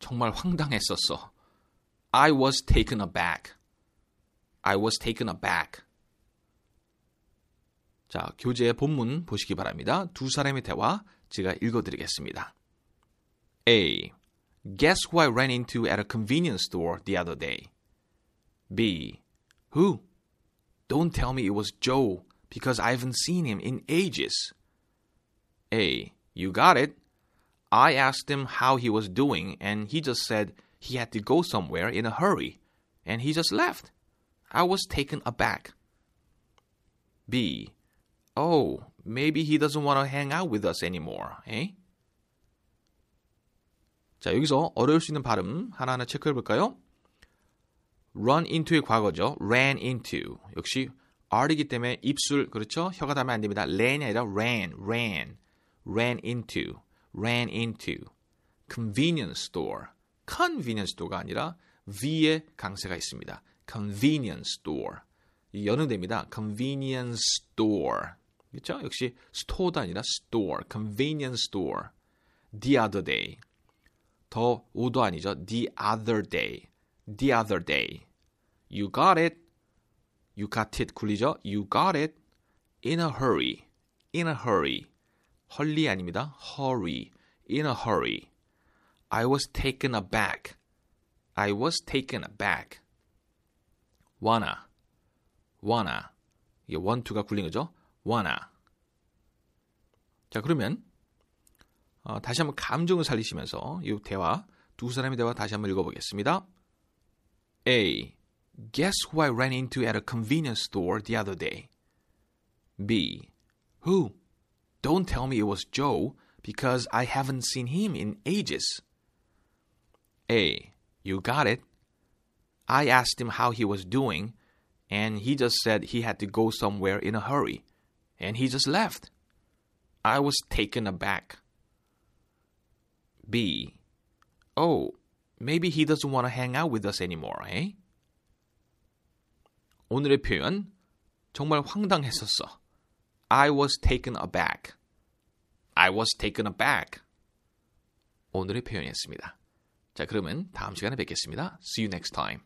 정말 황당했었어. I was taken aback. I was taken aback. 자, 교재의 본문 보시기 바랍니다. 두 사람의 대화 제가 읽어드리겠습니다. A. Guess who I ran into at a convenience store the other day? B. Who? Don't tell me it was Joe because I haven't seen him in ages. A. You got it. I asked him how he was doing, and he just said he had to go somewhere in a hurry, and he just left. I was taken aback. B. Oh, maybe he doesn't want to hang out with us anymore, eh? 자, 여기서 어려울 수 있는 발음 하나하나 체크해 볼까요? run into의 과거죠. ran into. 역시 R이기 때문에 입술, 그렇죠? 혀가 닿으면 안 됩니다. ran이 아니라 ran, ran. ran into, Ran into. convenience store. convenience store가 아니라 V에 강세가 있습니다. convenience store. 이 연응됩니다. convenience store. 그렇죠? 역시 스토어도 아니라 store, convenience store. the other day. 더 오도 아니죠. the other day. the other day. you got it. you got it 굴리죠. you got it. in a hurry. in a hurry. 헐리 아닙니다. hurry. in a hurry. I was taken aback. I was taken aback. wanna. wanna. 이게 want to가 굴린 거죠. wanna. 자, 그러면 어, 다시 한번 감정을 살리시면서 이 대화 두 사람의 대화 다시 한번 읽어보겠습니다. A. Guess who I ran into at a convenience store the other day? B. Who? Don't tell me it was Joe because I haven't seen him in ages. A. You got it. I asked him how he was doing, and he just said he had to go somewhere in a hurry, and he just left. I was taken aback. B. Oh, maybe he doesn't want to hang out with us anymore, eh? 오늘의 표현 정말 황당했었어. I was taken aback. I was taken aback. 오늘의 표현이었습니다. 자, 그러면 다음 시간에 뵙겠습니다. See you next time.